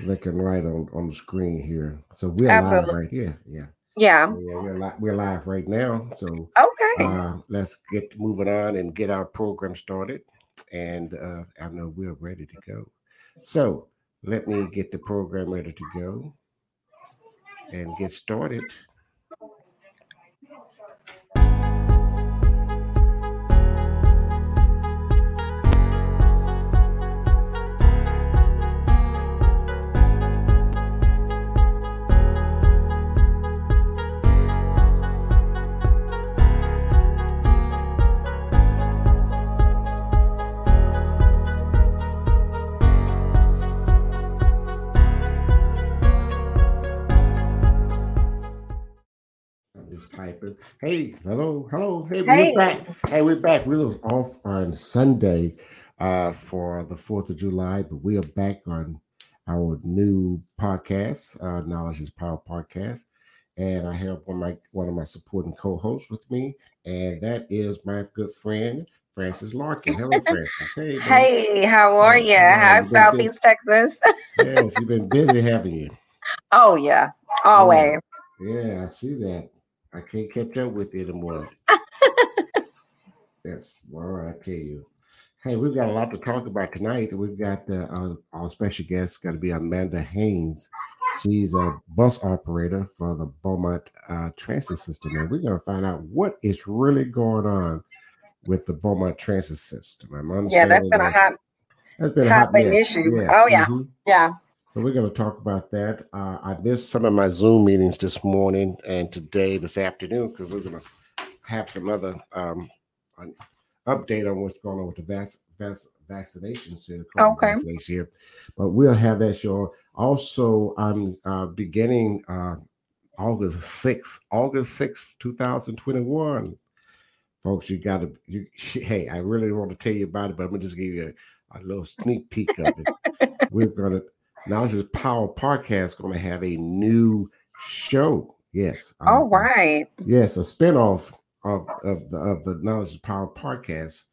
looking right on, on the screen here. So we're Absolutely. live right here. Yeah. Yeah. Yeah, we're live, we're live right now. So okay. Uh, let's get moving on and get our program started. And uh, I know we're ready to go. So let me get the program ready to go and get started. Hey, hello, hello. Hey, hey. we're back. Hey, we're back. We was off on Sunday uh, for the 4th of July, but we are back on our new podcast, uh, Knowledge is Power podcast. And I have one of my one of my supporting co-hosts with me, and that is my good friend Francis Larkin. Hello, Francis. Hey, hey, how are you? How's Southeast Texas? yes, you've been busy, haven't you? Oh yeah, always. Yeah, yeah I see that. I can't catch up with you anymore. That's right, I tell you. Hey, we've got a lot to talk about tonight. We've got uh, our, our special guest going to be Amanda Haynes. She's a bus operator for the Beaumont uh, transit system, and we're going to find out what is really going on with the Beaumont transit system. I'm yeah, that's been a hot, that's been a hot, hot issue. Yeah. Oh yeah, mm-hmm. yeah. So we're going to talk about that. Uh, I missed some of my Zoom meetings this morning and today, this afternoon, because we're going to have some other um, update on what's going on with the vac- vac- vaccinations here. Okay. Here. But we'll have that show. Also, I'm uh, beginning uh, August 6th, August 6th, 2021. Folks, you got to, you, hey, I really want to tell you about it, but I'm going to just give you a, a little sneak peek of it. We're going to Knowledge is Power podcast going to have a new show. Yes. All um, right. Yes, a spinoff of of the of the Knowledge Power podcast.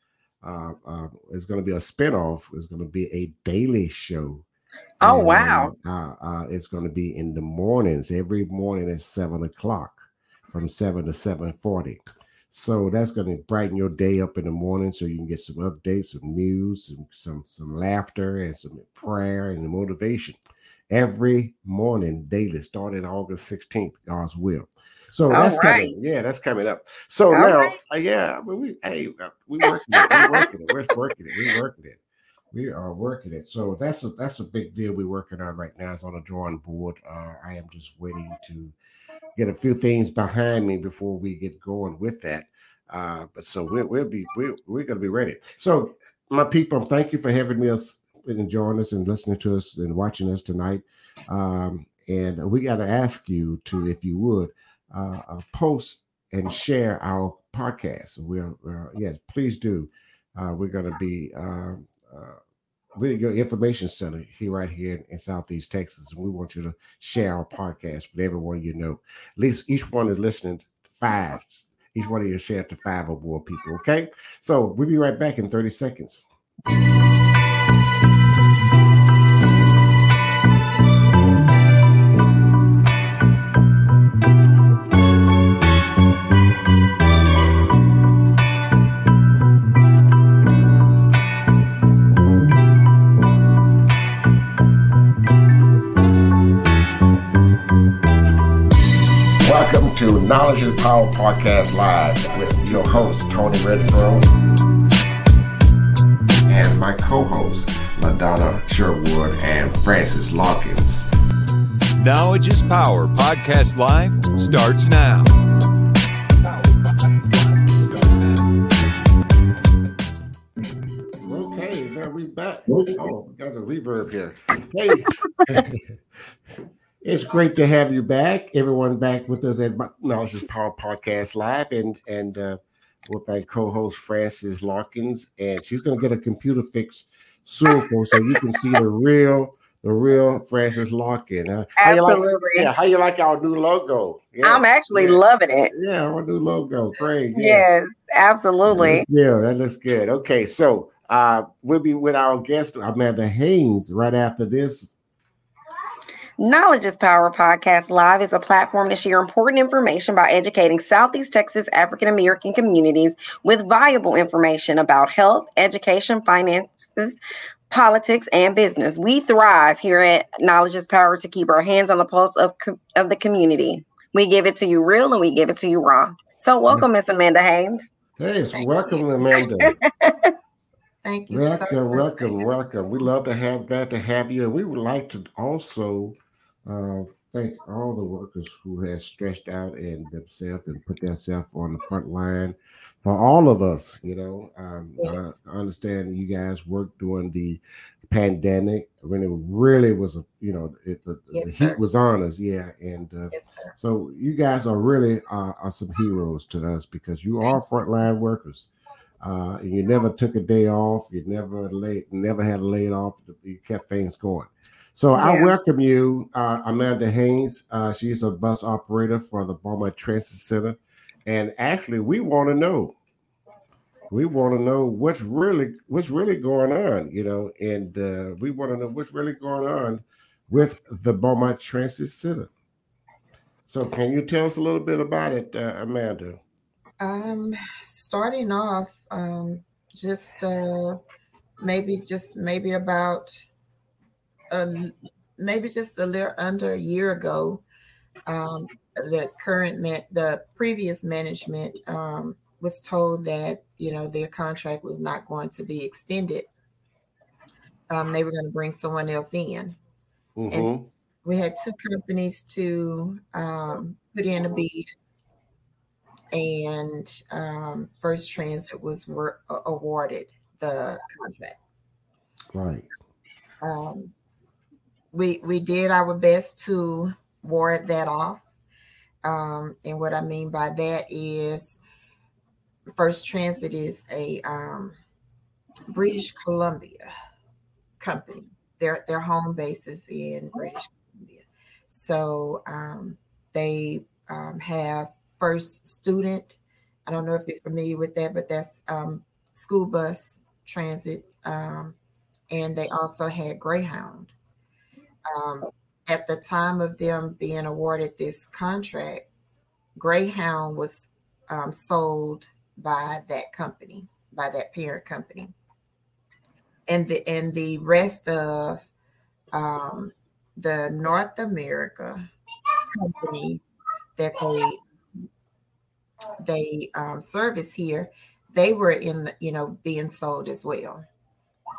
Uh, uh, it's going to be a spinoff. It's going to be a daily show. Oh and, wow! Uh, uh, it's going to be in the mornings. Every morning at seven o'clock, from seven to seven forty. So that's going to brighten your day up in the morning, so you can get some updates, some news, some some some laughter, and some prayer and motivation every morning, daily, starting August sixteenth. God's will. So All that's right. coming. Yeah, that's coming up. So All now, right. uh, yeah, I mean, we hey, uh, we working it. we're working it. We're working it. We working it. We are working it. So that's a that's a big deal we're working on right now. It's on a drawing board. Uh, I am just waiting to get a few things behind me before we get going with that. Uh, but so we'll, we'll be we're, we're going to be ready. So my people, thank you for having me us and joining us and listening to us and watching us tonight. Um, and we got to ask you to, if you would, uh, uh, post and share our podcast. We're, uh, yes, please do. Uh, we're going to be um, uh, we're your information center here right here in, Southeast Texas, and we want you to share our podcast with everyone you know. At least each one is listening five. Each one of you share to five or more people. Okay, so we'll be right back in thirty seconds. Knowledge is Power Podcast Live with your host, Tony Redfro, and my co hosts, LaDonna Sherwood and Frances Larkins. Knowledge is Power Podcast Live starts now. Okay, now we back. Oh, we got a reverb here. Hey. It's great to have you back, everyone back with us at Knowledge is Power Podcast Live, and and uh, with my co-host Frances Larkins, and she's going to get a computer fix soon, for so you can see the real, the real Frances Larkin. Uh, Absolutely. Like, yeah, how you like our new logo? Yes. I'm actually yeah. loving it. Yeah, our new logo, great. Yes, yes absolutely. Yeah, that looks good. Okay, so uh, we'll be with our guest Amanda Haynes right after this Knowledge is Power Podcast Live is a platform to share important information by educating Southeast Texas African American communities with valuable information about health, education, finances, politics, and business. We thrive here at Knowledge is Power to keep our hands on the pulse of, of the community. We give it to you real and we give it to you raw. So, welcome, Miss Amanda Haynes. Hey, welcome, Amanda. Thank you. Welcome, so welcome, welcome. We love to have glad to have you. And we would like to also uh, thank all the workers who have stretched out and themselves and put themselves on the front line for all of us. You know, um, yes. I, I, understand you guys worked during the pandemic when it really was a, you know, it, the, yes, the heat was on us. Yeah, and uh, yes, so you guys are really uh, are some heroes to us because you are frontline workers. Uh, you never took a day off. You never late, never had a laid off. You kept things going. So yeah. I welcome you, uh, Amanda Haynes. Uh, she's a bus operator for the Beaumont Transit Center, and actually, we want to know. We want to know what's really what's really going on, you know, and uh, we want to know what's really going on with the Beaumont Transit Center. So, can you tell us a little bit about it, uh, Amanda? Um, starting off, um, just uh, maybe just maybe about a, maybe just a little under a year ago. Um, the current man, the previous management um, was told that you know their contract was not going to be extended. Um, they were going to bring someone else in, mm-hmm. and we had two companies to um, put in a bid and um, First Transit was were, uh, awarded the contract. Right. Um, we we did our best to ward that off, um, and what I mean by that is, First Transit is a um, British Columbia company. Their their home base is in British Columbia, so um, they um, have First Student. I don't know if you're familiar with that, but that's um, school bus transit. Um, and they also had Greyhound. Um, at the time of them being awarded this contract, Greyhound was um, sold by that company, by that parent company. And the and the rest of um, the North America companies that they they um, service here, they were in the, you know, being sold as well.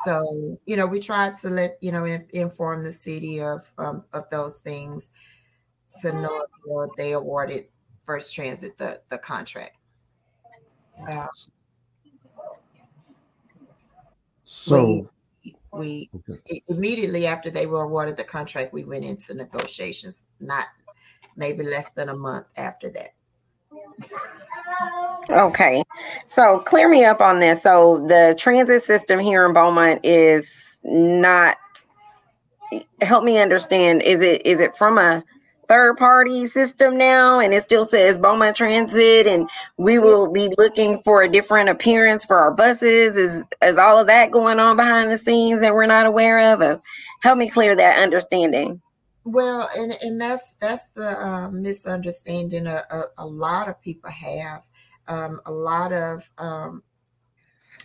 So, you know, we tried to let, you know, in, inform the city of um, of those things to know if they awarded First Transit the, the contract. Uh, so we, we okay. immediately after they were awarded the contract, we went into negotiations, not maybe less than a month after that. Okay. So clear me up on this. So the transit system here in Beaumont is not help me understand is it is it from a third party system now and it still says Beaumont Transit and we will be looking for a different appearance for our buses is is all of that going on behind the scenes that we're not aware of, of help me clear that understanding well, and and that's that's the uh, misunderstanding a, a, a, lot of people have. Um, a lot of um,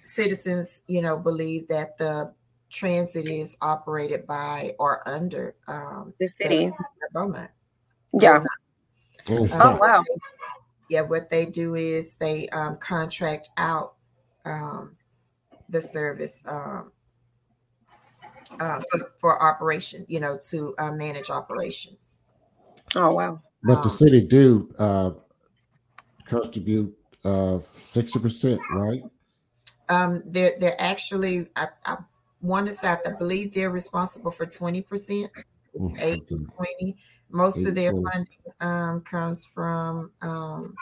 citizens, you know, believe that the transit is operated by or under um, the city, Beaumont. Yeah. oh wow. Yeah, what they do is they um, contract out um, the service um, uh, for, for, operation, you know, to uh, manage operations. Oh wow! But the um, city do uh, contribute uh, sixty percent, right? Um, they're they're actually I, I want to say I believe they're responsible for twenty percent. It's eight okay. twenty. Most eight, of their 20. funding um, comes from um,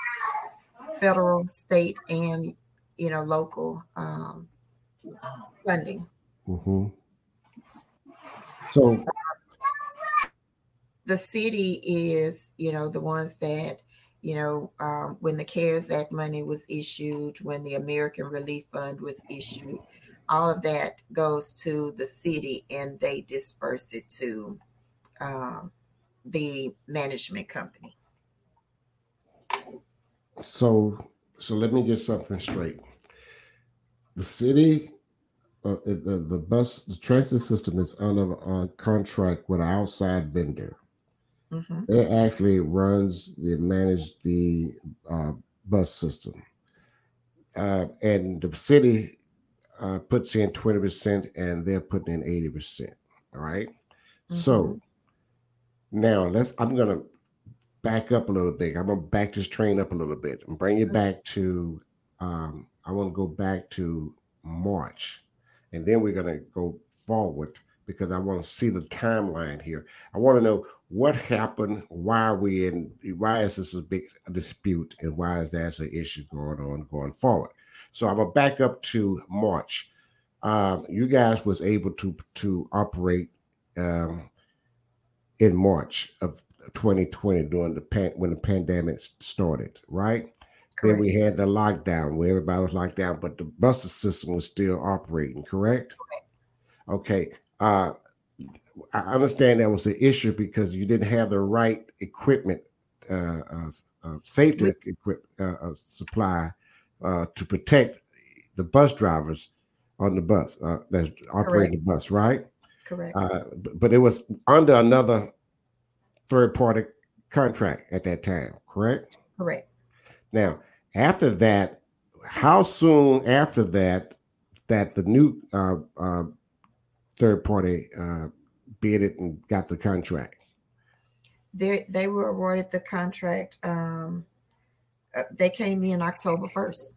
federal, state, and you know local um, funding. Mm-hmm. So the city is, you know, the ones that, you know, um, when the CARES Act money was issued, when the American Relief Fund was issued, all of that goes to the city and they disperse it to um, the management company. So, so let me get something straight. The city, uh, the, the bus, the transit system is under a contract with an outside vendor. Mhm. It actually runs, they manage the uh, bus system, uh, and the city uh, puts in twenty percent, and they're putting in eighty percent. All right? So now let's. I'm gonna back up a little bit. I'm gonna back this train up a little bit and bring it back to. Um, I want to go back to March, and then we're gonna go forward because I want to see the timeline here. I want to know what happened, why are we in, why is this a big dispute, and why is there an issue going on going forward. So I'm gonna back up to March. Um, you guys was able to to operate um, in March of 2020 during the pan, when the pandemic started, right? Then we had the lockdown where everybody was locked down, but the bus system was still operating, correct? Okay. Uh, I understand that was an issue because you didn't have the right equipment, uh, uh, uh, safety equip uh, uh, supply uh, to protect the bus drivers on the bus uh, that's operating the bus, right? Correct. Uh, but it was under another third party contract at that time, correct? Correct. Now, after that, how soon after that that the new uh, uh, third party uh, bid it and got the contract? They they were awarded the contract. Um, uh, they came in October first.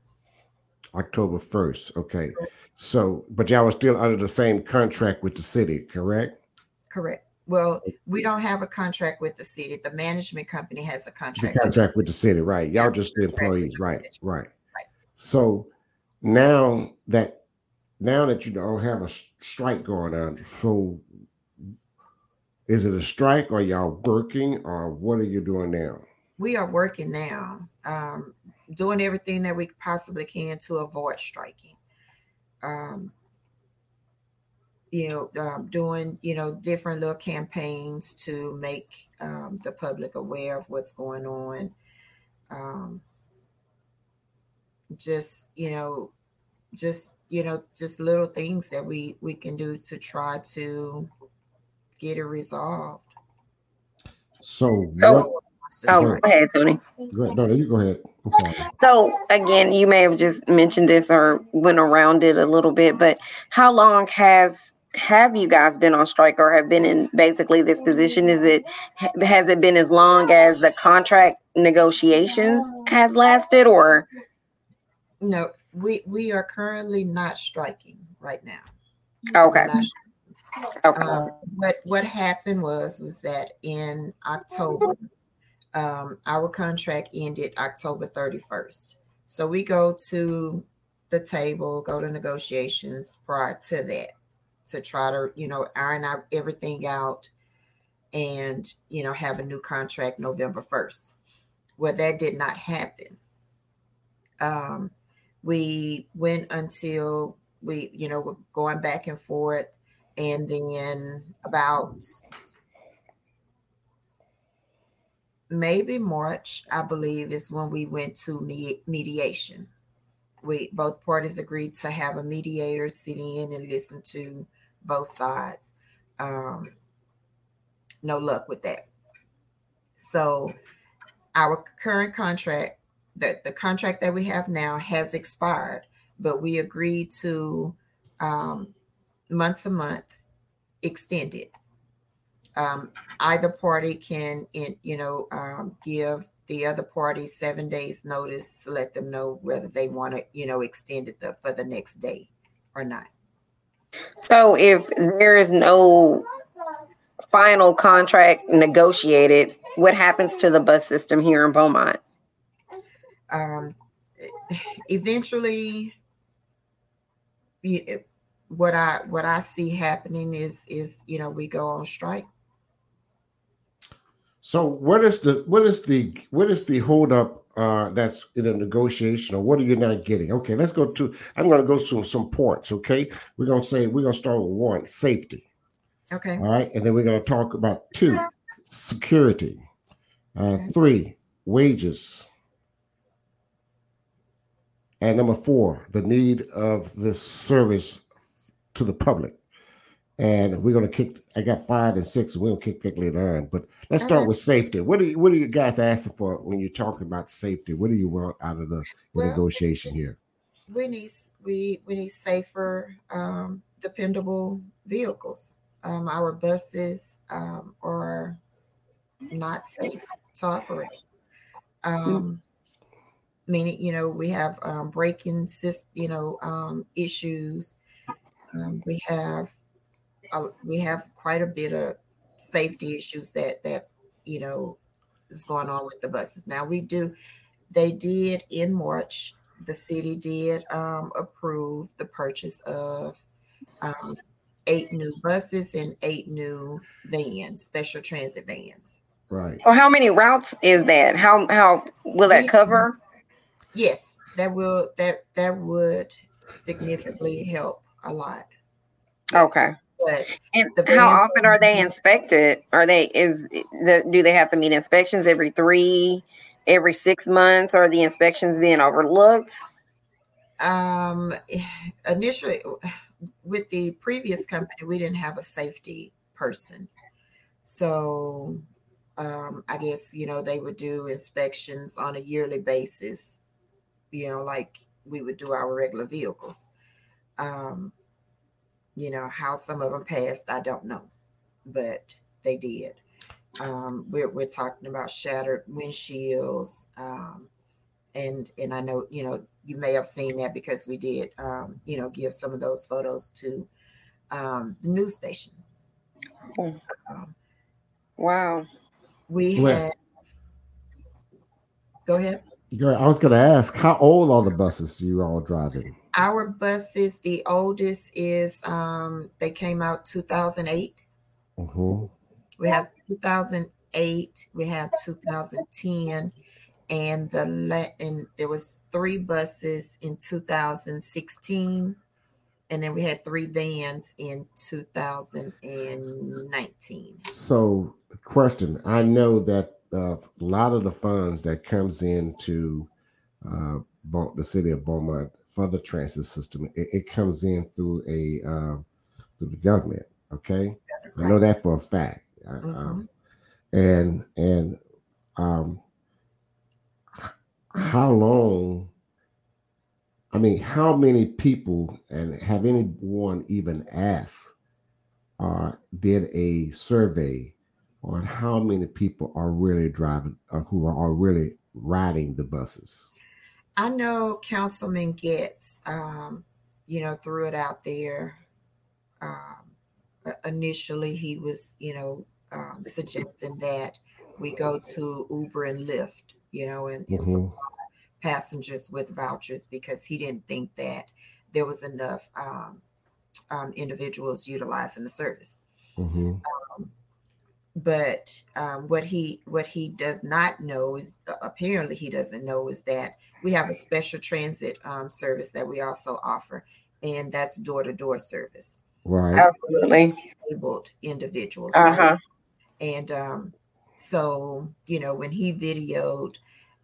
October 1st. Okay. So, but y'all were still under the same contract with the city, correct? Correct. Well, we don't have a contract with the city. The management company has a contract. with- contract with the city, right? Y'all just the employees, right? Right. Right. So now that now that you don't have a strike going on, so is it a strike or y'all working or what are you doing now? We are working now, um, doing everything that we possibly can to avoid striking. Um, you know, um, doing you know different little campaigns to make um, the public aware of what's going on. Um, just you know, just you know, just little things that we we can do to try to get it resolved. So, So- what? Oh, go ahead, Tony. Go ahead. No, no, you go ahead. I'm. So again, you may have just mentioned this or went around it a little bit, but how long has have you guys been on strike or have been in basically this position? Is it has it been as long as the contract negotiations has lasted, or No, we we are currently not striking right now. okay, okay, um, what what happened was was that in October, um, our contract ended October thirty first. So we go to the table, go to negotiations prior to that to try to you know iron out everything out, and you know have a new contract November first. Well, that did not happen. Um, we went until we you know were going back and forth and then about maybe March, I believe, is when we went to me- mediation. We both parties agreed to have a mediator sit in and listen to both sides. Um, no luck with that. So, our current contract, that the contract that we have now, has expired, but we agreed to um, month to month extended. Um, either party can, in, you know, um, give the other party seven days notice to let them know whether they want to, you know, extend it the, for the next day or not. So if there is no final contract negotiated, what happens to the bus system here in Beaumont? Um, eventually, you, what I what I see happening is is you know we go on strike. So what is the what is the what is the holdup uh that's in a negotiation or what are you not getting? Okay, let's go to I'm gonna go through some points, okay? We're gonna say we're gonna start with one, safety. Okay. All right, and then we're gonna talk about two security. Uh, three, wages. And number four, the need of this service to the public. And we're gonna kick. I got five and six. Gonna kick that later on. But let's start Okay. with safety. What do you, What are you guys asking for when you're talking about safety? What do you want out of the, Well, negotiation here? we need we we need safer, um, dependable vehicles. Um, our buses um, are not safe to operate. Um, meaning, you know, we have um, braking you know, um, issues. Um, we have uh, we have quite a bit of safety issues that that you know is going on with the buses. Now we do. They did in March the city did um, approve the purchase of um, eight new buses and eight new vans, special transit vans. Right. So how many routes is that? How how will that cover? Yes, that will that that would significantly help a lot. Yes, Okay. But And The how often are they inspected? Are they is the do they have to meet inspections every three, every six months? Are the inspections being overlooked? um, initially, with the previous company, we didn't have a safety person, so um, I guess you know they would do inspections on a yearly basis, you know, like we would do our regular vehicles. Um, you know how some of them passed, I don't know, but they did. Um, we're we're talking about shattered windshields, um, and and I know you know you may have seen that because we did um, you know give some of those photos to um, the news station. Hmm. Um, Wow. we Where? had. Go ahead. Girl, I was going to ask, how old are the buses you all driving? Our buses, the oldest is um, they came out 2008. hmm We have 2008. We have 2010, and the le- and there was three buses in 2016, and then we had three vans in 2019. So, question: I know that uh, a lot of the funds that comes into uh, the city of Beaumont for the transit system, it, it comes in through a uh, through the government. Okay, I know that for a fact. I- um, and and um, how long? I mean, how many people and have anyone even asked or did a survey on how many people are really driving or who are, are really riding the buses? I know Councilman Getz, um, you know, threw it out there. Um, initially, he was, you know, um, suggesting that we go to Uber and Lyft, you know, and, and Mhm. supply passengers with vouchers because he didn't think that there was enough um, um, individuals utilizing the service Mhm. but um, what he what he does not know is apparently he doesn't know is that we have a special transit um, service that we also offer and that's door-to-door service Right. Absolutely. disabled individuals Uh right? huh. and um, so you know when he videoed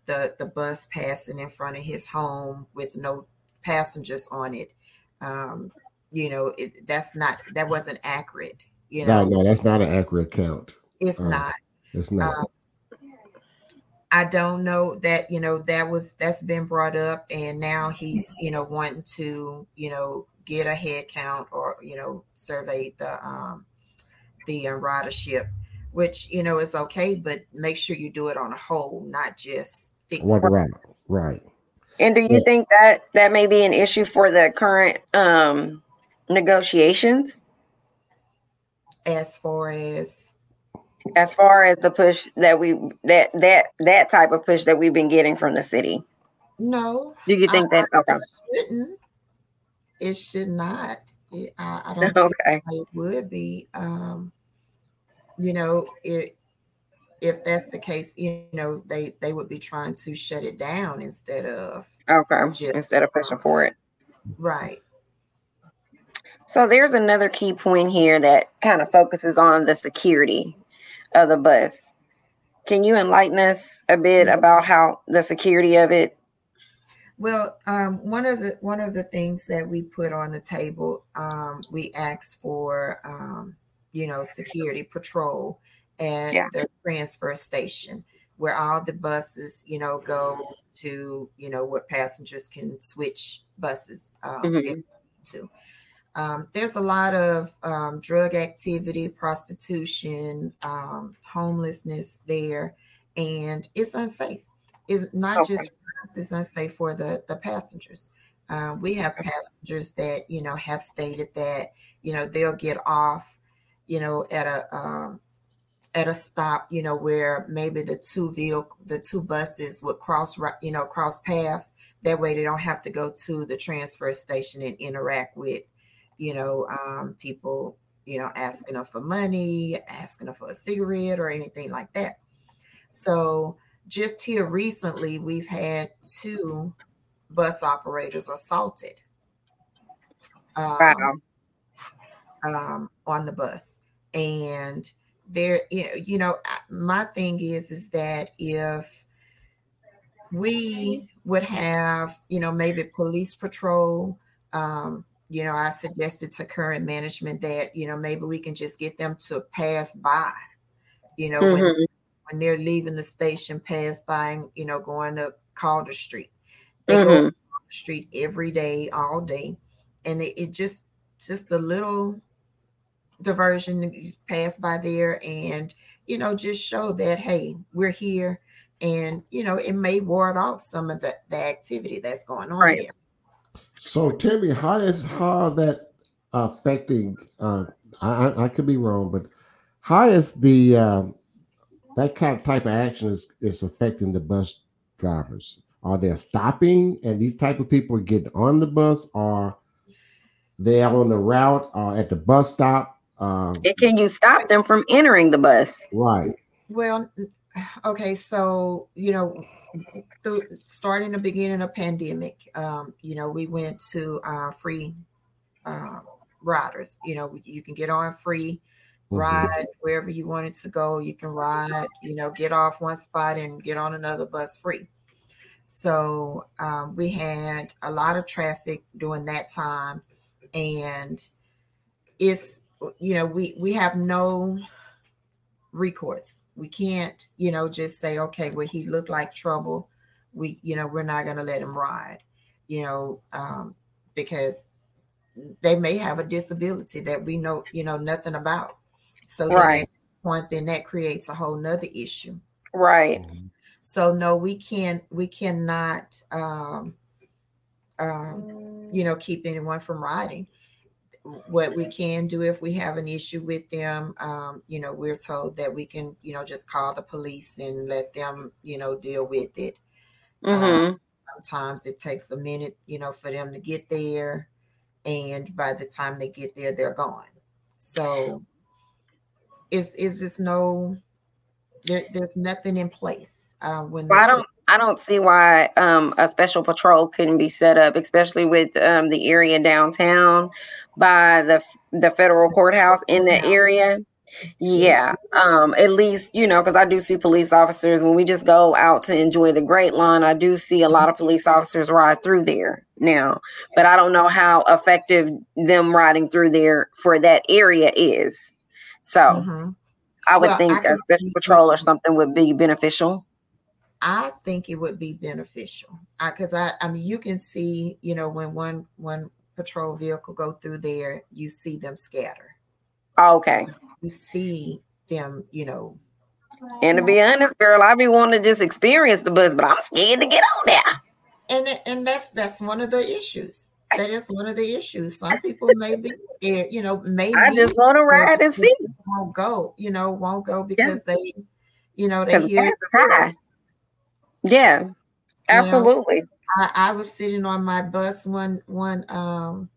the the bus passing in front of his home with no passengers on it um, you know it, that's not that wasn't accurate you know No, no, that's not an accurate count. it's uh, not It's not. Um, I don't know that you know that was that's been brought up, and now he's you know wanting to you know get a head count or you know survey the um the uh, ridership, which you know is okay, but make sure you do it on a whole, not just fix. right, right, right. And do you Yeah. think that that may be an issue for the current um, negotiations As far as as far as the push that we that that that type of push that we've been getting from the city? no, Do you think that okay? shouldn't it should not. It, I, I don't Okay. it would be. Um, you know, it if that's the case, you know, they they would be trying to shut it down instead of Okay. Just- Instead of pushing for it. right. So there's another key point here that kind of focuses on the security. Of the bus. Can you enlighten us a bit about how the security of it? Well, um, one of the one of the things that we put on the table, um, we asked for, um, you know, security patrol at Yeah. the transfer station where all the buses, you know, go to, you know, where passengers can switch buses um, Mhm. to. Um, there's a lot of um, drug activity, prostitution, um, homelessness there, and it's unsafe. It's not Okay. just for us, it's unsafe for the the passengers. Uh, we have passengers that you know have stated that you know they'll get off, you know, at a um, at a stop, you know, where maybe the two vehicle, the two buses would cross, you know, cross paths. That way, they don't have to go to the transfer station and interact with, you know, um, people, you know, asking them for money, asking them for a cigarette or anything like that. So, just here recently, we've had two bus operators assaulted. Um, Wow. um, on the bus. And there, you know, my thing is, is that if we would have, you know, maybe police patrol, um, you know, I suggested to current management that, you know, maybe we can just get them to pass by, you know, when, Mhm. when they're leaving the station, pass by and, you know, going up Calder Street. They go Mhm. up Calder Street every day, all day. And it, it just, just a little diversion pass by there and you know just show that hey we're here and you know it may ward off some of the, the activity that's going on Right. there So tell me, how is how that affecting? Uh, I, I I could be wrong, but how is the um, that kind of type of action is, is affecting the bus drivers? Are they stopping, and these type of people are getting on the bus, or they are on the route, or at the bus stop? Uh, And can you stop them from entering the bus? right. well okay so you know the, starting the beginning of pandemic um you know we went to uh free uh riders you know you can get on free Mhm. ride wherever you wanted to go. You can ride, you know, get off one spot and get on another bus free. So um, we had a lot of traffic during that time, and it's you know we we have no recourse. We can't you know just say okay, well he looked like trouble. We you know we're not going to let him ride, you know, um, because they may have a disability that we know you know nothing about. So then Right. at that point, then that creates a whole nother issue. Right. Mhm. So no, we can't we cannot um, um, you know keep anyone from riding. What we can do if we have an issue with them, um, you know, we're told that we can, you know, just call the police and let them, you know, deal with it. hmm Sometimes it takes a minute, you know, for them to get there, and by the time they get there, they're gone. So it's it's just no, there, there's nothing in place uh, when Well, I don't I don't see why um, a special patrol couldn't be set up, especially with um, the area downtown by the the federal courthouse in the area. Yeah, um, at least you know because I do see police officers when we just go out to enjoy the Great Lawn. I do see a lot of police officers ride through there now, but I don't know how effective them riding through there for that area is. So Mhm. I would Well, think I a special patrol or something would be beneficial. I think it would be beneficial. Because I, I mean you can see you know when one one patrol vehicle go through there you see them scatter. Oh, okay. you see them you know. And to be honest, girl, I be wanting to just experience the bus, but I'm scared to get on there. and and that's that's one of the issues. That is one of the issues. Some people may be scared you know maybe I just want to ride and see. won't go you know won't go because they you know they hear gas Yeah, absolutely. I, I was sitting on my bus one one um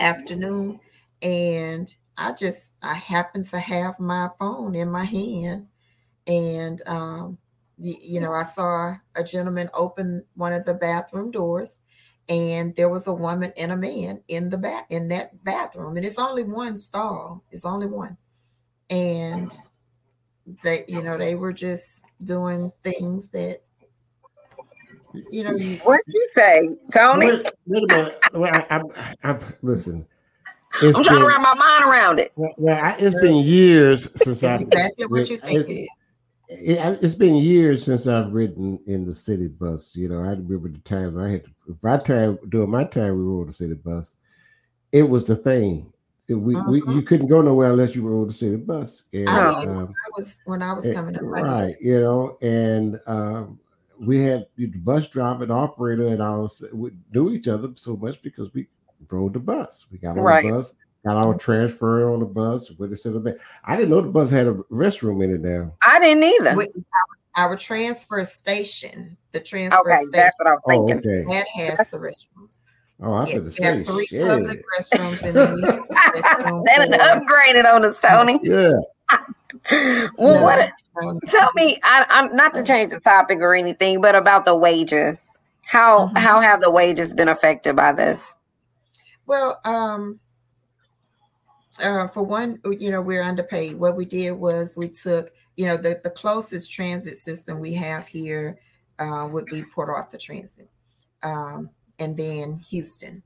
afternoon and I just I happened to have my phone in my hand and um y- you know I saw a gentleman open one of the bathroom doors and there was a woman and a man in the bath in that bathroom and it's only one stall it's only one and they, you know, they were just doing things that, you know, you, What you say, Tony? Wait, wait a minute. Well, I, I, I, listen, it's I'm trying to wrap my mind around it. well, it's been years since I've exactly what you think It, it's been years since I've ridden in the city bus. You know, I remember the times I had to. If I time during my time we rode the city bus, it was the thing. It- we, we Mhm. you couldn't go nowhere unless you rode the city bus. And, I did. um, I was when I was eh, coming up. Right, you know, and um, we had the bus driver, and operator, and I was we knew each other so much because we rode the bus. We got on Right. the bus, got our transfer on the bus. Where they said the I didn't know the bus had a restroom in it now. I didn't either. With our, our transfer station, the transfer okay, station that's what I was Oh, okay. that has the restrooms. Oh, I Yes, could we say have three shit. public restrooms and then we have restroom That is for- upgraded on us, Tony. Yeah. Well, what? Tell me, I, I'm not to change the topic or anything, but about the wages. How Mhm. how have the wages been affected by this? Well, um, uh, for one, you know, we're underpaid. What we did was we took, you know, the, the closest transit system we have here uh, would be Port Arthur Transit, um, and then Houston.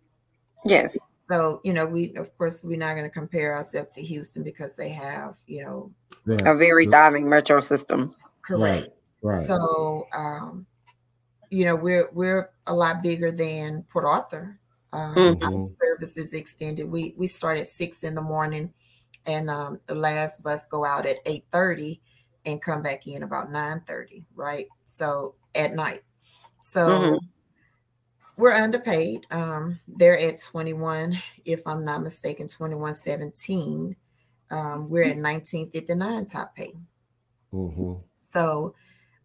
Yes. So, you know, we of course we're not going to compare ourselves to Houston because they have, you know, yeah. A very diving metro system. correct. Right. So, um, you know, we're we're a lot bigger than Port Arthur. Um, Our Mhm. service is extended. We we start at six in the morning, and um, the last bus go out at eight thirty, and come back in about nine thirty. Right. So at night. So Mhm. We're underpaid. Um, they're at twenty one, if I'm not mistaken, twenty one seventeen. Um, we're at nineteen fifty nine top pay. hmm So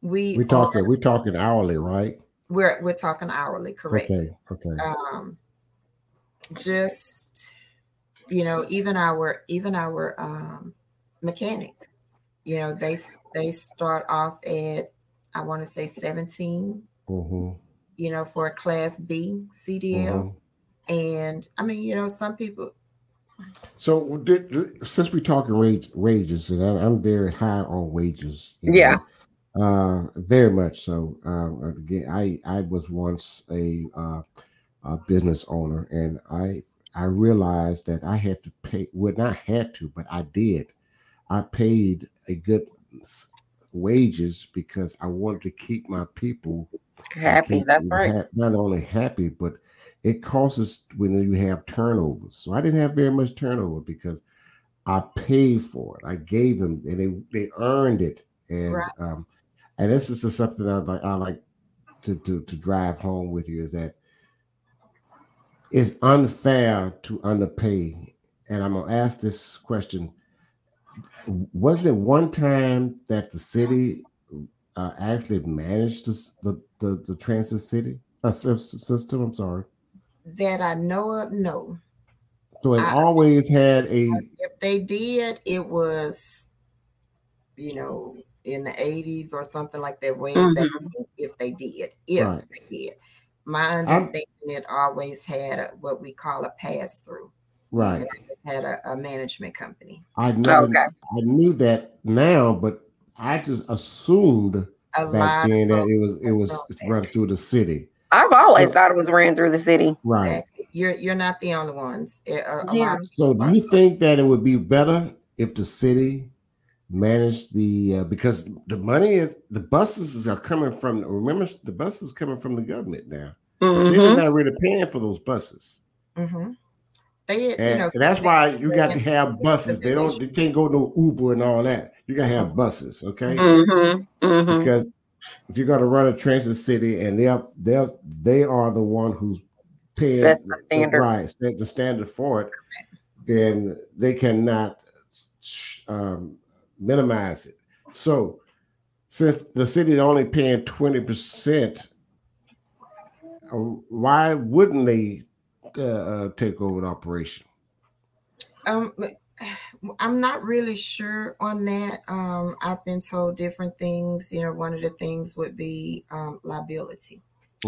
we We are- talking. We talking hourly, right? we're we're talking hourly, correct? Okay. Okay. Um, just you know, even our even our um, mechanics, you know, they they start off at I want to say seventeen, hmm you know, for a Class B CDL, hmm and I mean, you know, some people. So, did, did- since we're talking wage, wages, and I, I'm very high on wages. you know, Yeah. uh, very much so. Um, again, I I was once a, uh, a business owner, and I I realized that I had to pay. Well, not had to, but I did. I paid a good wages because I wanted to keep my people Happy. That's right. not only happy, but it causes when you have turnovers. So I didn't have very much turnover because I paid for it. I gave them, and they they earned it. And Right. um, and this is something I like. I like to to to drive home with you is that it's unfair to underpay. And I'm gonna ask this question: Wasn't it one time that the city uh, actually managed this, the, the the transit city uh, system? I'm sorry. That I know of, no. So it I- always had a If they did, it was, you know, in the eighties or something like that. Way back if they did, if Right. they did. My understanding, it always had a, what we call a pass through. right. It always had a, a management company. I never, Okay. I knew that now, but I just assumed A back lot then that it was it was run through the city. I've always So- thought it was ran through the city. Right. You're you're not the only ones. A, a- a Yeah. lot So do you think that it would be better if the city managed the uh, because the money is the buses are coming from remember the buses coming from the government now. The city's not really paying for those buses. Mhm. They, you And, know, and that's they- why you got to have buses. They don't you can't go no Uber and all that. You gotta have buses, okay? Mhm. Mhm. Because if you're gonna run a transit city and they're they're they are the one who's paying Sets the standard. right, set the standard for it, then they cannot um, minimize it. So since the city is only paying 20 percent, uh, why wouldn't they uh, uh, take over the operation? Um, I'm not really sure on that. Um, I've been told different things. You know, one of the things would be um, liability.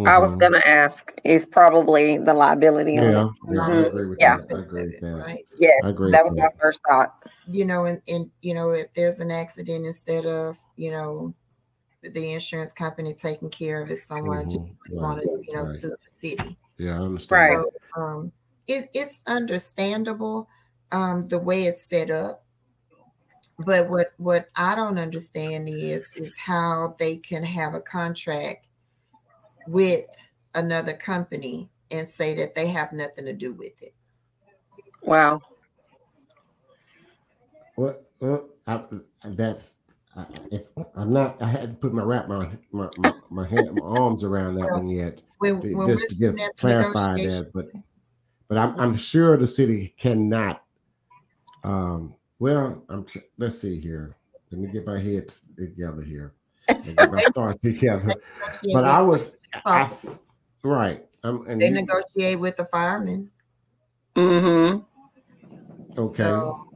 I was Mhm. gonna ask is probably the liability on Yeah, it. yeah, I Mhm. agree with Yeah. that. I agree with that. Right. Yeah, I agree that with was my first thought. You know, and, and you know, if there's an accident instead of, you know, the insurance company taking care of it, someone just Mhm. want to, you know, right. sue the city. Yeah, I understand. Right. So, um, it, it's understandable um, the way it's set up, but what what I don't understand is is how they can have a contract with another company and say that they have nothing to do with it. Wow. What? Well, I, that's I, if I'm not. I hadn't put my wrap my my my, my, hand, my arms around that one yet. When, to- when just to get sitting clarify that, but but I'm I'm sure the city cannot. Um. Well, I'm. Let's see here. Let me get my head together here. Let me get my thoughts together. But I was I, right. I'm and they you- negotiate with the firemen. Mm-hmm. okay. So,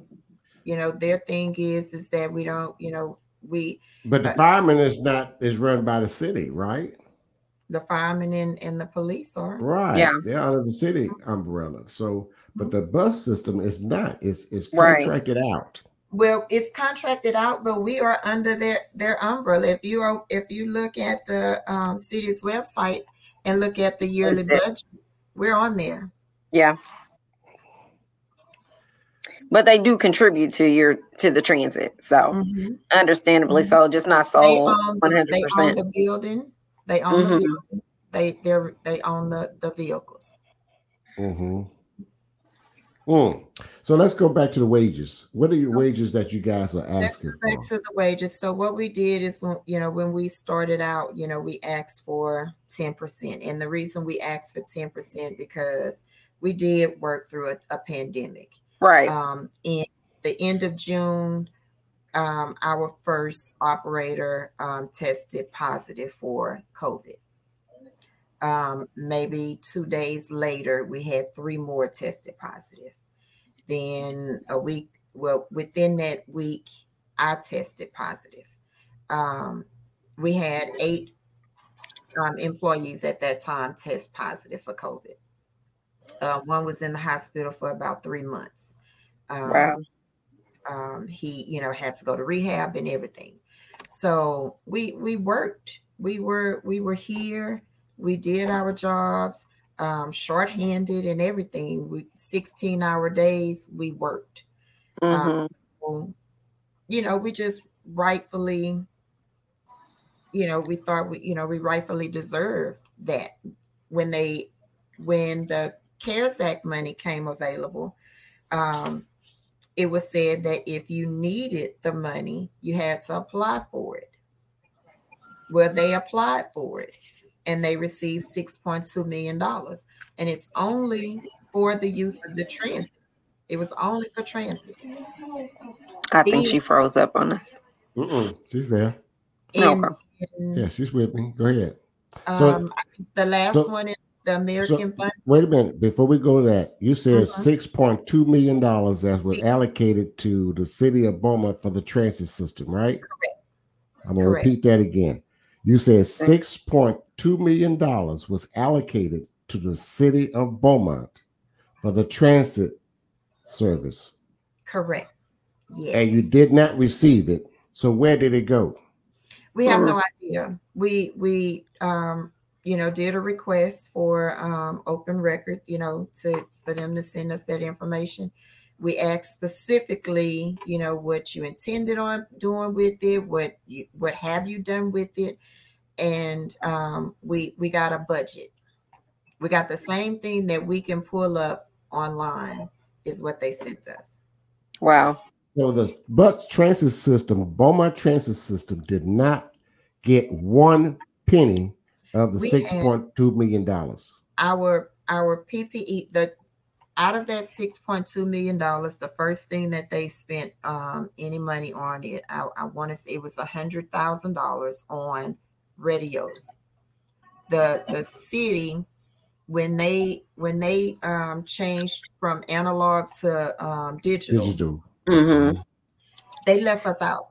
you know, their thing is is that we don't, you know, we but the uh, fireman is not is run by the city, right? the firemen and, and the police are. Right. Yeah. They're under the city umbrella. So, but the bus system is not. It's it's Right. contracted out. Well, it's contracted out, but we are under their their umbrella. If you are if you look at the um, city's website and look at the yearly budget, we're on there. Yeah. But they do contribute to your to the transit. So Mhm. understandably Mhm. so, just not They sold own one hundred they own percent. the building. They own Mhm. the building. They they they own the the vehicles. Mm-hmm. Mm. So let's go back to the wages. What are your wages that you guys are Let's asking go back for? to the wages. So what we did is, when- you know, when we started out, you know, we asked for ten percent, and the reason we asked for ten percent because we did work through a, a pandemic. Right. Um, in the end of June, um, our first operator um, tested positive for COVID. Um, maybe two days later, we had three more tested positive. Then a week, well, within that week, I tested positive. Um, we had eight um, employees at that time test positive for COVID. Uh, one was in the hospital for about three months. Um, Wow. um, he, you know, had to go to rehab and everything. So we we worked. We were we were here. We did our jobs, um, shorthanded and everything. We 16 hour days. We worked. hmm So, you know, we just rightfully, you know, we thought we, you know, we rightfully deserved that when they when the CARES Act money came available, um, it was said that if you needed the money, you had to apply for it. Well, they applied for it and they received $6.2 million. And it's only for the use of the transit. It was only for transit. I think the- she froze up on us. Mm-mm. She's there. In, Okay. in, Yeah, she's with me. Go ahead. So- um, the last so- one is the American Fund. Wait a minute. Before we go to that, you said six point two million dollars that was allocated to the city of Beaumont for the transit system, right? Correct. I'm gonna repeat that again. You said six point two million dollars was allocated to the city of Beaumont for the transit service, Correct. Yes. and you did not receive it. So where did it go? We have no idea. We we um you know did a request for um open record, you know, to for them to send us that information. We asked specifically, you know, what you intended on doing with it, what you what have you done with it, and um we we got a budget. We got the same thing that we can pull up online is what they sent us. Wow. So the bus transit system, Beaumont transit system, did not get one penny of the We six had- point two million dollars. our our PPE the out of that six point two million dollars, the first thing that they spent um any money on it, I, I want to say it was a hundred thousand dollars on radios. The the city when they when they um changed from analog to um digital, Digital. hmm they left us out.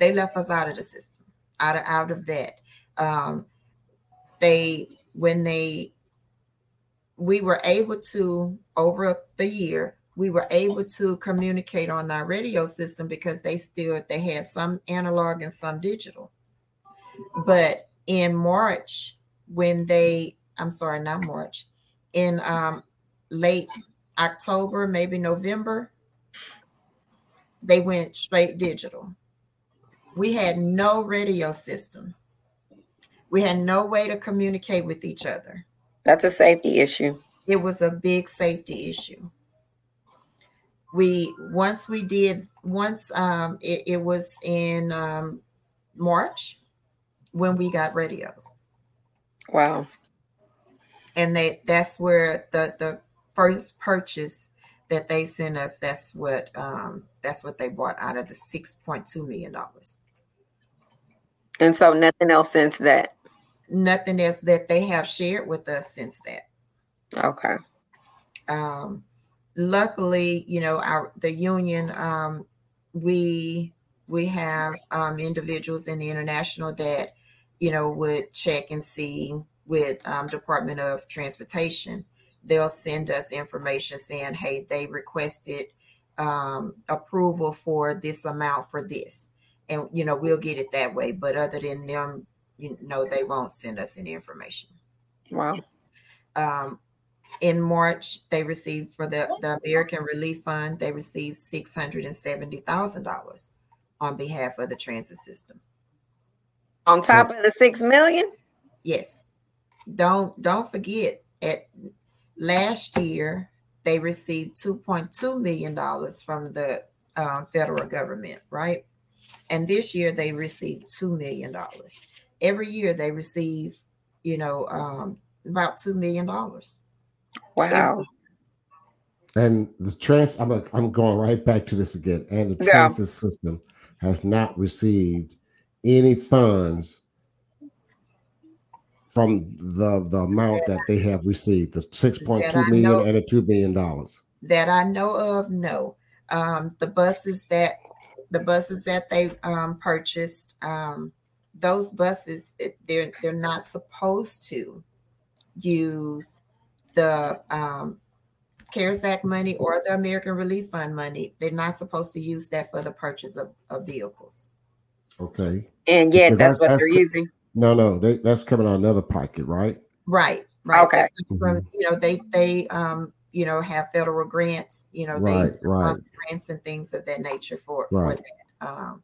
They left us out of the system, out of out of that. Um, they when they we were able to over the year we were able to communicate on our radio system because they still they had some analog and some digital. But in march when they i'm sorry not march in um, late october maybe november they went straight digital. We had no radio system we had no way to communicate with each other That's a safety issue. it was a big safety issue. We once we did once um it, it was in um March when we got radios. Wow. And they that's where the the first purchase that they sent us, that's what um that's what they bought out of the six point two million dollars. And so nothing else since that. Nothing else that they have shared with us since that. Okay. um, luckily, you know, our the union, um, we we have um, individuals in the international that you know would check and see with um, Department of Transportation. They'll send us information saying, "Hey, they requested um, approval for this amount for this," and you know we'll get it that way. But other than them, you know, they won't send us any information Wow. um, in March, they received for the, the American Relief Fund, they received six hundred and seventy thousand dollars on behalf of the transit system. On top of the six million? Yes. Don't don't forget at last year they received two point two million dollars from the um, federal government, right? And this year they received two million dollars. Every year they receive, you know, um, about two million dollars. Wow. And the trans, I'm, a, I'm going right back to this again. And the Yeah. transit system has not received any funds from the the amount that they have received, the six point That two I million know- and the two million dollars. that I know of, no. Um, the buses that the buses that they um, purchased, um, those buses it- they're they're not supposed to use the um, CARES Act money or the American Relief Fund money. They're not supposed to use that for the purchase of, of vehicles. Okay. And yet Because that's that's- what that's they're the- using. No, no, they, that's coming out of another pocket, right? Right. Right. Okay. From you know they they um you know have federal grants. You know Right, they right. um, grants and things of that nature for Right. for that. Um,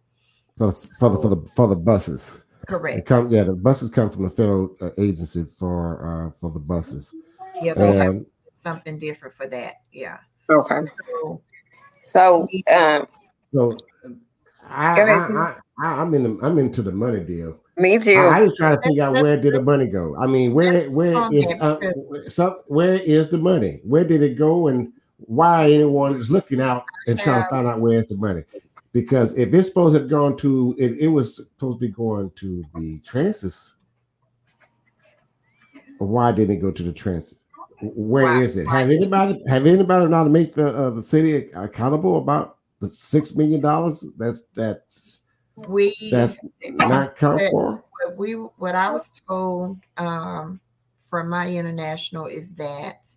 For, for the for the for the buses. It correct. come, yeah, the buses come from the federal uh, agency for uh for the buses. Yeah, they have something different for that. Yeah. Okay. So, So um so I, Go ahead, I, I, I I'm in the, I'm into the money deal. me too. I, I just try to figure out where did the money go. I mean, where where on is there uh, because- some, where is the money? Where did it go, and why anyone is looking out and trying to find out where's the money? Because if it's supposed to have gone to, it, it was supposed to be going to the transit. Why didn't it go to the transit? Where is Why- it? why Has anybody have anybody not to make the uh, the city accountable about the six million dollars that's that's we that's not come for? what we what I was told um, from my international is that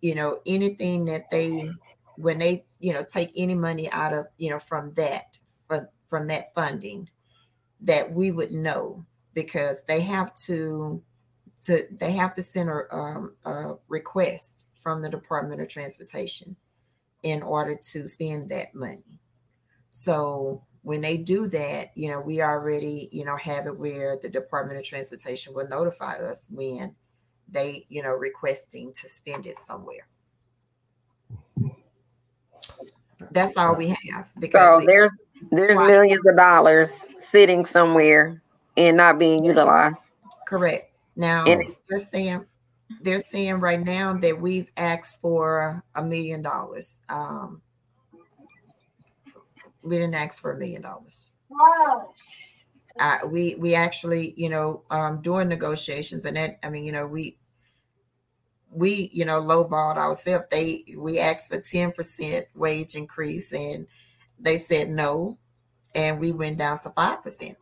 you know anything that they when they you know take any money out of you know from that from from that funding that we would know because they have to to they have to send a, um, a request from the Department of Transportation in order to spend that money. So when they do that, you know, we already, you know, have it where the Department of Transportation will notify us when they, you know, requesting to spend it somewhere. That's all we have so because it- there's there's Right. millions of dollars sitting somewhere and not being utilized. correct. Now And- they're saying they're saying right now that we've asked for a million dollars. Um we didn't ask for a million dollars. uh, we we actually you know um during negotiations and that i mean you know we we you know lowballed ourselves they we asked for 10% wage increase and they said no and we went down to 5%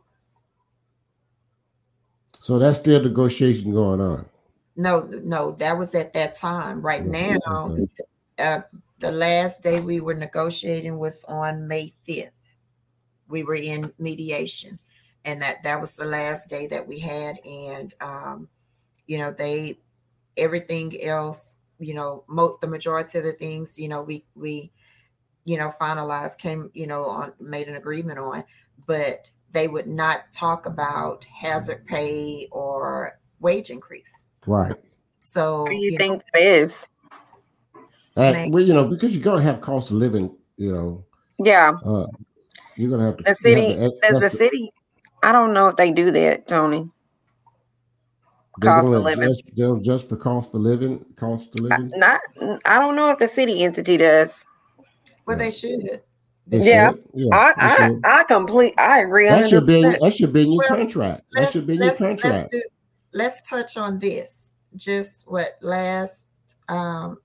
So that's still negotiation going on. No, no, that was at that time. Right now, Okay. uh, the last day we were negotiating was on May 5th. We were in mediation, and that that was the last day that we had. And um, you know, they everything else, you know, mo- the majority of the things, you know, we we you know finalized came, you know, on made an agreement on, but they would not talk about hazard pay or wage increase. Right. So What do you know, think it is? And, Make- well, you know, because you're gonna have cost of living, you know, Yeah, uh, you're gonna have to the city. have to- Does the that's city? I don't know if they do that, Tony. They're cost of living. adjust- They'll adjust for cost of living, cost of living. Not. I don't know if the city entity does. well, they should. They Yeah. should. yeah, I. they I. should. I complete. I agree. that should be 100%. that should be in your Well, contract. That should be in your let's, contract. do- let's touch on this. Just what last um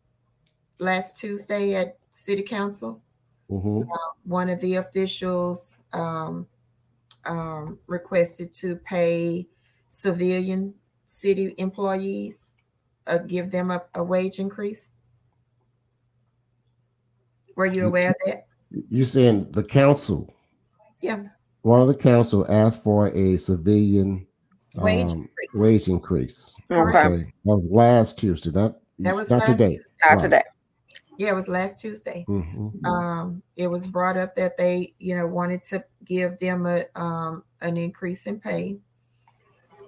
last Tuesday at City Council, Mhm. one of the officials um, um, requested to pay civilian city employees, uh, give them a, a wage increase. Were you aware of that? You're saying the council, Yeah, one of the council asked for a civilian wage um, increase. wage increase. Okay. That was last Tuesday, not That was not last today. Tuesday. Not Right. today. Yeah, it was last Tuesday. Mhm. um, it was brought up that they, you know, wanted to give them a um, an increase in pay,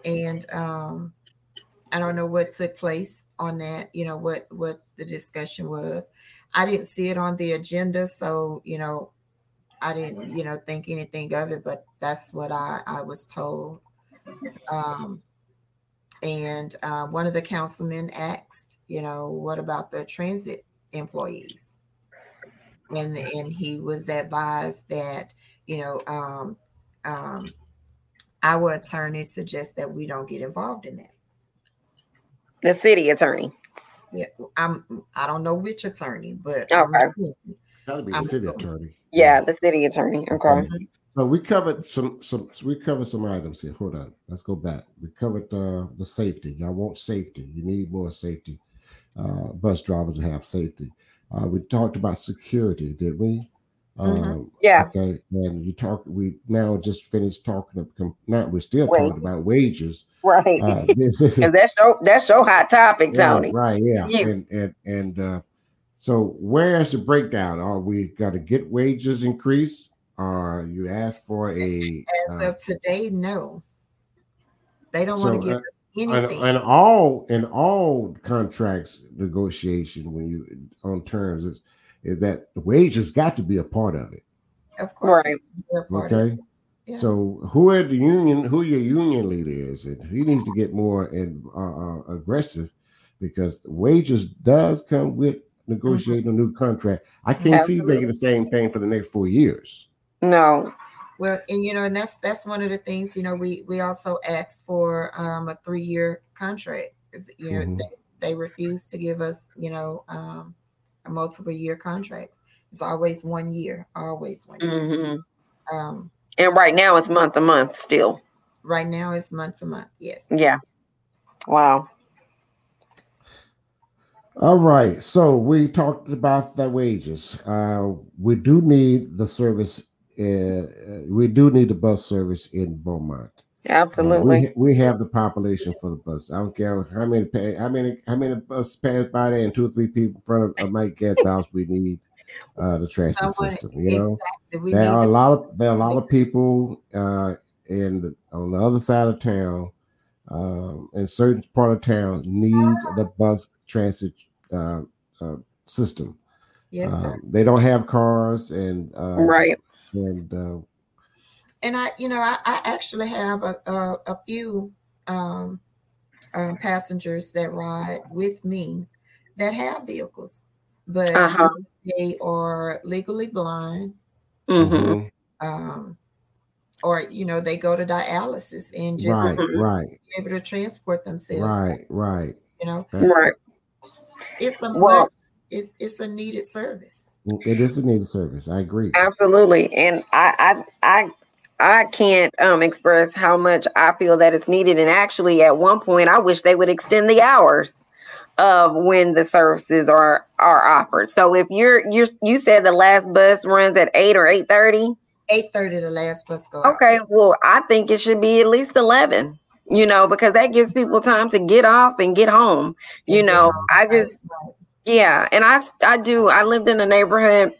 and um, I don't know what took place on that. You know what what the discussion was. I didn't see it on the agenda, so you know, I didn't, you know, think anything of it. But that's what I I was told. Um, and uh, one of the councilmen asked, you know, what about the transit employees? and and he was advised that you know um um our attorney suggests that we don't get involved in that The city attorney. yeah i'm i don't know which attorney but I'm Okay. assuming- Gotta be the I'm city so- attorney. Yeah, the city attorney. Okay. So we covered some some we covered some items here. Hold on. Let's go back. We covered uh, the safety. Y'all want safety. You need more safety. Uh, bus drivers to have safety. Uh, we talked about security, did we? Mhm. Um, Yeah. Okay. And you talk. We now just finished talking. Of, now we're still Wage. talking about wages. Right. Uh, this, 'Cause that's your that's your hot topic, Yeah, Tony. Right, yeah. You. And and and uh so where's the breakdown? Are we got to get wages increase? Or you ask for a as uh, of today no they don't So, want to give uh, us and, anything and all in all contracts negotiation when you on terms is is that the wages got to be a part of it. of course Right. it's a part of Okay. Yeah. So who are the union? Who your union leader is? And he needs to get more and uh, uh, aggressive because wages does come with negotiating a new contract. I can't see making the same thing for the next four years. No. Well, and you know, and that's that's one of the things. You know, we we also asked for um, a three year contract. 'cause, You know, Mhm. they, they refused to give us, you know, um, a multiple year contracts. It's always one year, always one year. hmm Um, And right now it's month to month still. right now it's month to month. Yes. Yeah. Wow. All right. So we talked about the wages. Uh, we do need the service. Uh, uh, we do need the bus service in Beaumont. Uh, Absolutely. we, we have the population for the bus. I don't care how many pay, how many how many buses pass by there and two or three people in front of, of Mike Getz' house. We need uh, the transit Someone- system. You know, Exactly. There are a lot of there are a lot of people uh, in the, on the other side of town, um, in certain part of town, need the bus transit uh, uh, system. yes, sir. Um, they don't have cars, and uh, right. and uh, and I, you know, I, I actually have a, a, a few um, um, passengers that ride with me that have vehicles, but Uh-huh. they are legally blind, hmm mhm, um, or you know, they go to dialysis and just right, Mhm. right, be able to transport themselves. right, right. You know, Right. it's a Well- it's it's a needed service. It is a needed service. I agree. Absolutely. And I I I I can't um, express how much I feel that it's needed. And actually, at one point, I wish they would extend the hours of when the services are are offered. So if you're you you said the last bus runs at eight or eight thirty. Eight thirty, the last bus go. Okay, well, I think it should be at least eleven. You know, because that gives people time to get off and get home. You know, I just yeah, and I I do. I lived in a neighborhood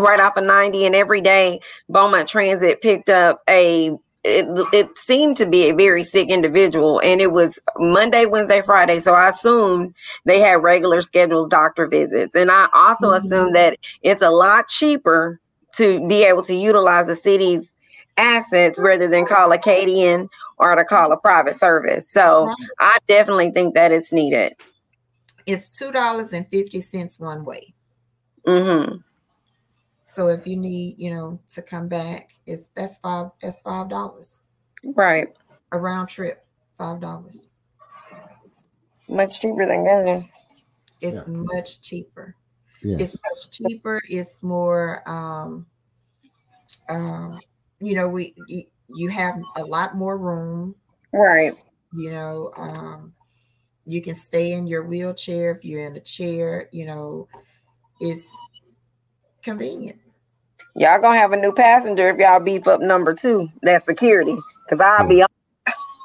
right off of 90 and every day Beaumont Transit picked up a it, it seemed to be a very sick individual and it was Monday, Wednesday, Friday. So I assumed they had regular scheduled doctor visits. And I also mm-hmm. assume that it's a lot cheaper to be able to utilize the city's assets rather than call Acadian or to call a private service. So I definitely think that it's needed. It's two dollars and fifty cents one way. Mm-hmm. So if you need, you know, to come back, it's that's five that's five dollars. Right. A round trip, five dollars. Much cheaper than gas. It's yeah. much cheaper. Yes. It's much cheaper. It's more um um you know, we you have a lot more room. Right. You know, um you can stay in your wheelchair if you're in a chair, you know, it's convenient. Y'all gonna have a new passenger if y'all beef up number two. That's security. Cause I'll be on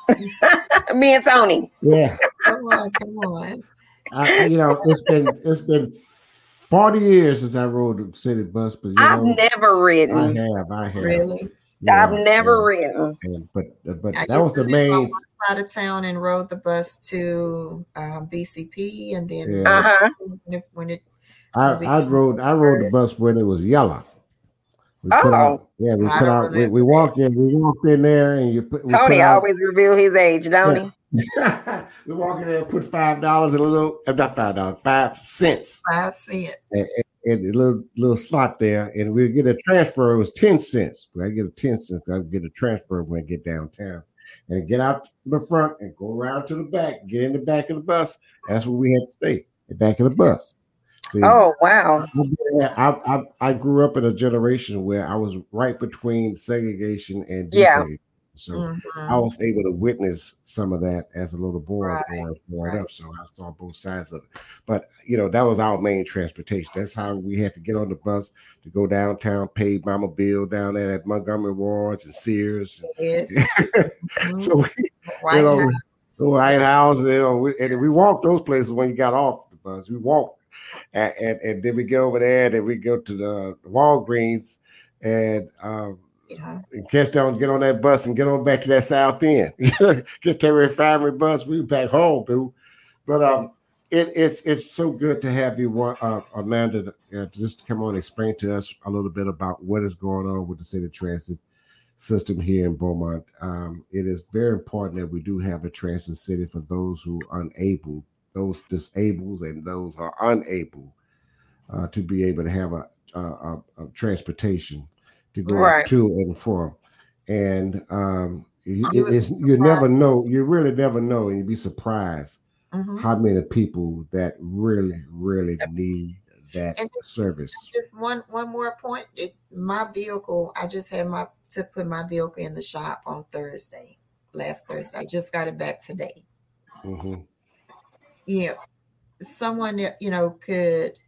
me and Tony. Yeah. come on, come on. I, you know, it's been it's been 40 years since I rode the city bus, but I've know, never ridden. I have, I have. Really? Yeah, I've never ridden. And, but but I that was the main out of town and rode the bus to um, BCP, and then yeah. uh-huh. when it, when it I, I rode I rode the bus when it was yellow. We oh, out, yeah, we put out. We, we, walked in. We walked in there, and you put. Tony put always reveal his age, don't yeah. he? we walk in there and put five dollars in a little, uh, not five dollars, five cents. Five cents. And, and, a little little slot there, and we get a transfer. It was ten cents. I get a ten cents. I get a transfer when I get downtown, and get out the front and go around to the back. Get in the back of the bus. That's where we had to stay. The back of the bus. See, oh wow! I, I, I grew up in a generation where I was right between segregation and desegregation. Yeah. So mm-hmm. I was able to witness some of that as a little boy right. growing, right. up. So I saw both sides of it. But you know, that was our main transportation. That's how we had to get on the bus to go downtown, pay Mama Bill down there at Montgomery Wards and Sears. Yes. mm-hmm. so we, White you know, House. White House, you know, we, and we walked those places when you got off the bus. We walked and, and, and then we go over there, and then we go to the Walgreens and um, yeah. and catch down, get on that bus and get on back to that South End. get that refinery bus. We back home, dude. But um, it, it's it's so good to have you, uh, Amanda, uh, just to come on and explain to us a little bit about what is going on with the city transit system here in Beaumont. Um, it is very important that we do have a transit city for those who are unable those disabled and those are unable uh, to be able to have a, a, a transportation to go right. to and from. And um, you, you never know, you really never know, and you'd be surprised mm-hmm. how many people that really, really need that and service. Just one one more point. It, my vehicle, I just had my to put my vehicle in the shop on Thursday, last Thursday. I just got it back today. Mm-hmm you know, someone you know could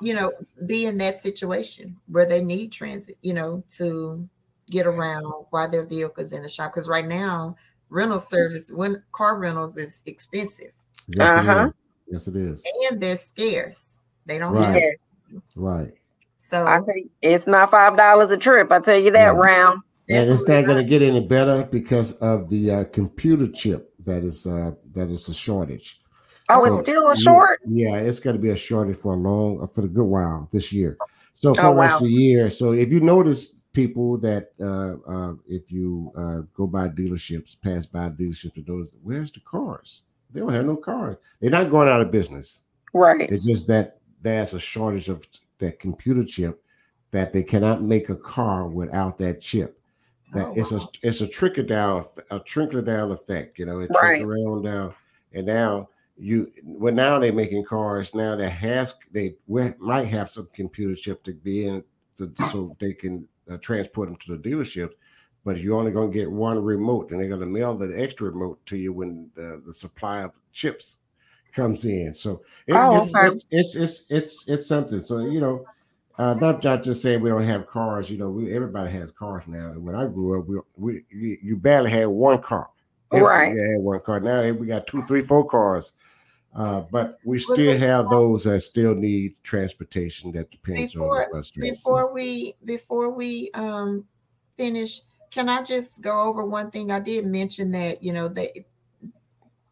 you know be in that situation where they need transit you know to get around while their vehicle's in the shop because right now rental service when car rentals is expensive yes, uh-huh. it is. yes it is and they're scarce they don't right. have right so I think it's not five dollars a trip i tell you that right. round and it's not going to get any better because of the uh, computer chip that is uh, that is a shortage. Oh, so, it's still a short. Yeah, it's going to be a shortage for a long for a good while this year. So for oh, wow. the year, so if you notice people that uh, uh, if you uh, go by dealerships, pass by dealerships, and those where's the cars? They don't have no cars. They're not going out of business. Right. It's just that there's a shortage of that computer chip that they cannot make a car without that chip that oh, it's wow. a it's a trickle down a trickle down effect. You know, it right. trickle around down, and now you well now they're making cars now that has they might have some computer chip to be in to, so they can uh, transport them to the dealership, but you're only going to get one remote, and they're going to mail the extra remote to you when the, the supply of chips comes in. So it's, Oh, it's, okay. it's, it's it's it's it's something. So you know, uh, not not just saying we don't have cars. You know, we, everybody has cars now. When I grew up, we we you, barely had one car. Right. Had one car. Now we got two, three, four cars. Uh, but we still have those that still need transportation that depends Before- on the bus before we before we um finish can i just go over one thing i did mention that you know that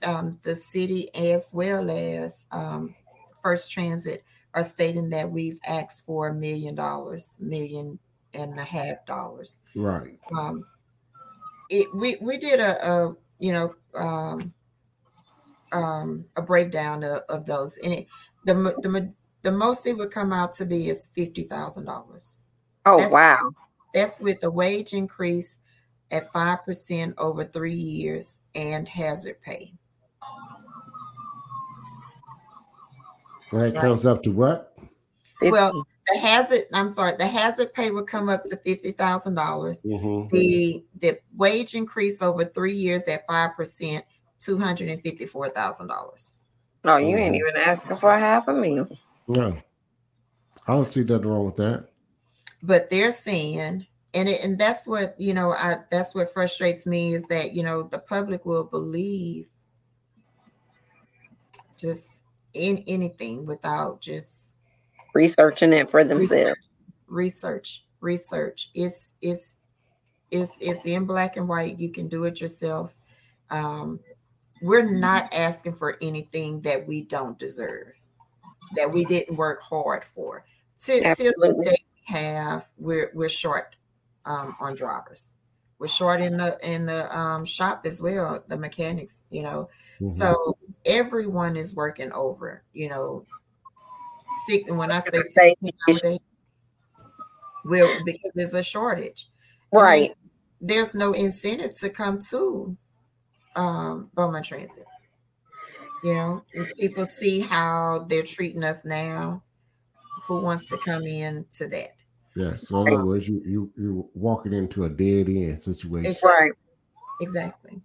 um the city as well as um first transit are stating that we've asked for a million dollars million and a half dollars Right. um it we we did a, a you know um um a breakdown of, of those and it the the the most it would come out to be is fifty thousand dollars Oh That's- wow. that's with a wage increase at five percent over three years and hazard pay And that Right. comes up to what? Well, the hazard i'm sorry the hazard pay would come up to fifty thousand dollars hmm the the wage increase over three years at five percent two hundred and fifty four thousand dollars no, you ain't even asking for half a meal. No. I don't see nothing wrong with that. but they're saying and it, and that's what you know i that's what frustrates me is that you know the public will believe just in anything without just Researching it for themselves. research research it's it's it's it's in black and white you can do it yourself um we're not asking for anything that we don't deserve that we didn't work hard for till, till this Absolutely. day we have we're we're short um on drivers we're short in the in the um shop as well the mechanics you know Mhm. so everyone is working over you know sick and when i say Say- sick nowadays will because there's a shortage And Right. there's no incentive to come to um Beaumont Transit. You know, if people see how they're treating us now. Who wants to come in to that? Yeah. So in other words, you you you're walking into a dead end situation. Right. Exactly.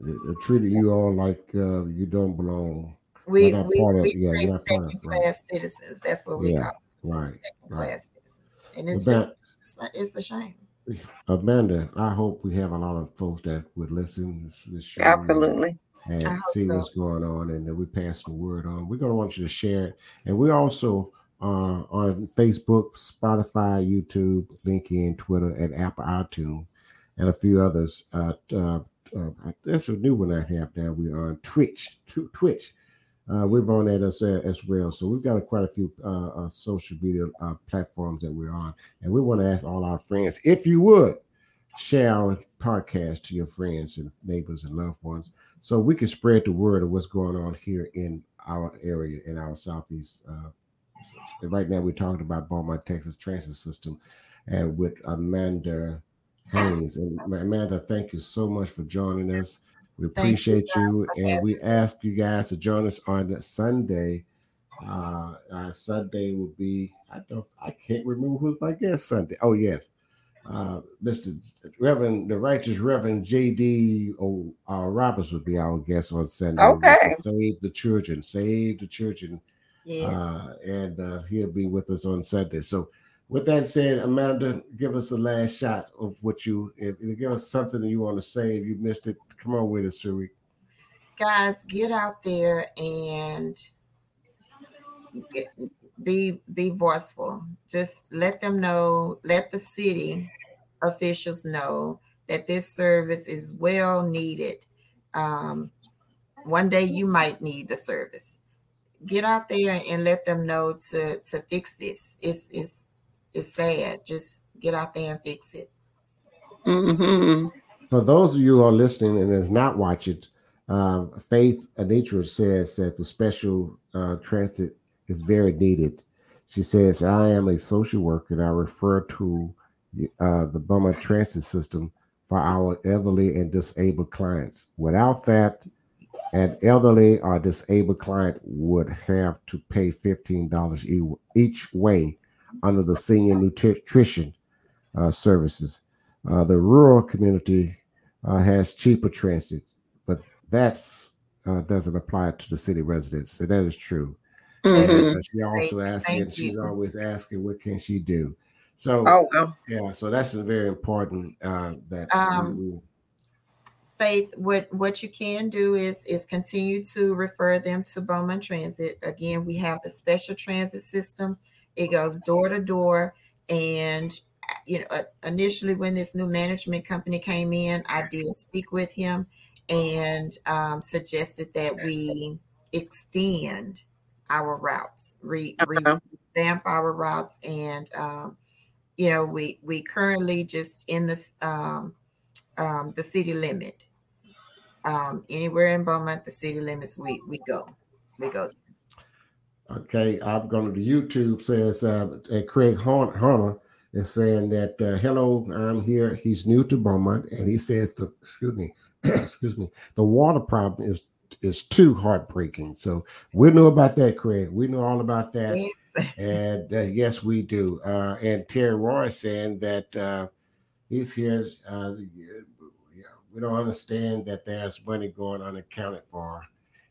They- They're treating you all like uh, you don't belong. We not we, part of- we yeah, say you're not part of second it, right. class citizens. That's what we Yeah, call them, right, second right. class citizens, and it's Well, just it's a, it's a shame. Amanda, I hope we have a lot of folks that would listen to this show. Absolutely. and see so. what's going on, and then we pass the word on. We're going to want you to share it, and we're also uh, on Facebook, Spotify, YouTube, LinkedIn, Twitter, and Apple iTunes, and a few others. Uh, uh, uh, that's a new one I have now. We're on Twitch, Twitch. Uh, we're on that as, as well. So we've got a, quite a few uh, uh, social media uh, platforms that we're on, and we want to ask all our friends if you would share our podcast to your friends and neighbors and loved ones so we can spread the word of what's going on here in our area in our southeast uh, right now we're talking about beaumont texas transit system and with amanda haynes and amanda thank you so much for joining us we Thank you, appreciate you, and we ask you guys to join us on sunday uh our sunday will be i don't i can't remember who's my guest sunday oh yes uh, Mr. Reverend, the righteous Reverend J.D. O, uh, Roberts would be our guest on Sunday. Okay. Save the children, save the children, Yes. uh, and uh, he'll be with us on Sunday. So, with that said, Amanda, give us a last shot of what you, if, if give us something that you want to say. If you missed it, come on with it, Suri. guys get out there and get, be be voiceful just let them know let the city officials know that this service is well needed. Um, one day you might need the service. Get out there and let them know to to fix this. It's it's it's sad just get out there and fix it hmm For those of you who are listening and is not watching, uh, Faith Anitra says that the special uh, transit is very needed. She says, I am a social worker and I refer to uh, the Beaumont transit system for our elderly and disabled clients. Without that, an elderly or disabled client would have to pay $15 e- each way under the senior nutrition uh, services. Uh, the rural community uh, has cheaper transit, but that uh, doesn't apply to the city residents. So that is true. Mhm. And uh, she also Thank- asking, thank she's you. always asking, what can she do? So Oh well. yeah, so that's a very important uh, that Um, we, we- Faith, what what you can do is is continue to refer them to Beaumont Transit. Again, we have the special transit system. It goes door to door, and you know, uh, initially when this new management company came in, I did speak with him and um, suggested that we extend our routes, re, re, Uh-huh. revamp our routes, and um, you know, we we currently just in this um, um, the city limit. Um, anywhere in Beaumont, the city limits, we we go, we go. Okay, I'm going to YouTube says uh, uh, Craig Horner is saying that uh, hello, I'm here. He's new to Beaumont, and he says the excuse me, excuse me, the water problem is is too heartbreaking. So we know about that, Craig. We know all about that, Yes. and uh, yes, we do. Uh, and Terry Roy is saying that uh, he's here. Uh, yeah, we don't understand that there's money going unaccounted for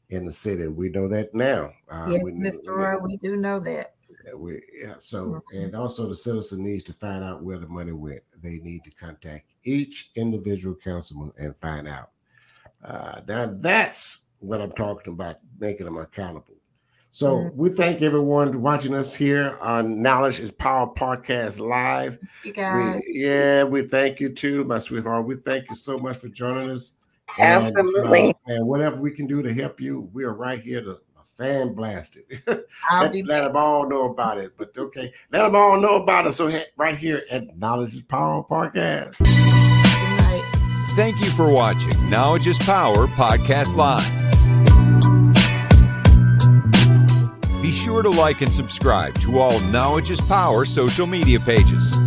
in the city. We know that now. Uh, yes, Mr. Roy, we do know that. we, yeah, so Mhm. and also the citizen needs to find out where the money went. They need to contact each individual councilman and find out. Uh, now that's what I'm talking about, making them accountable. So Mhm. we thank everyone watching us here on Knowledge is Power Podcast Live. You guys, We, yeah, we thank you too, my sweetheart. We thank you so much for joining us. And, uh, Absolutely. and whatever we can do to help you, we are right here to sandblast it. I'll let, be let them all know about it. But okay, let them all know about it. So he- right here at Knowledge is Power Podcast. Thank you for watching Knowledge is Power Podcast Live. Be sure to like and subscribe to all Knowledge is Power social media pages.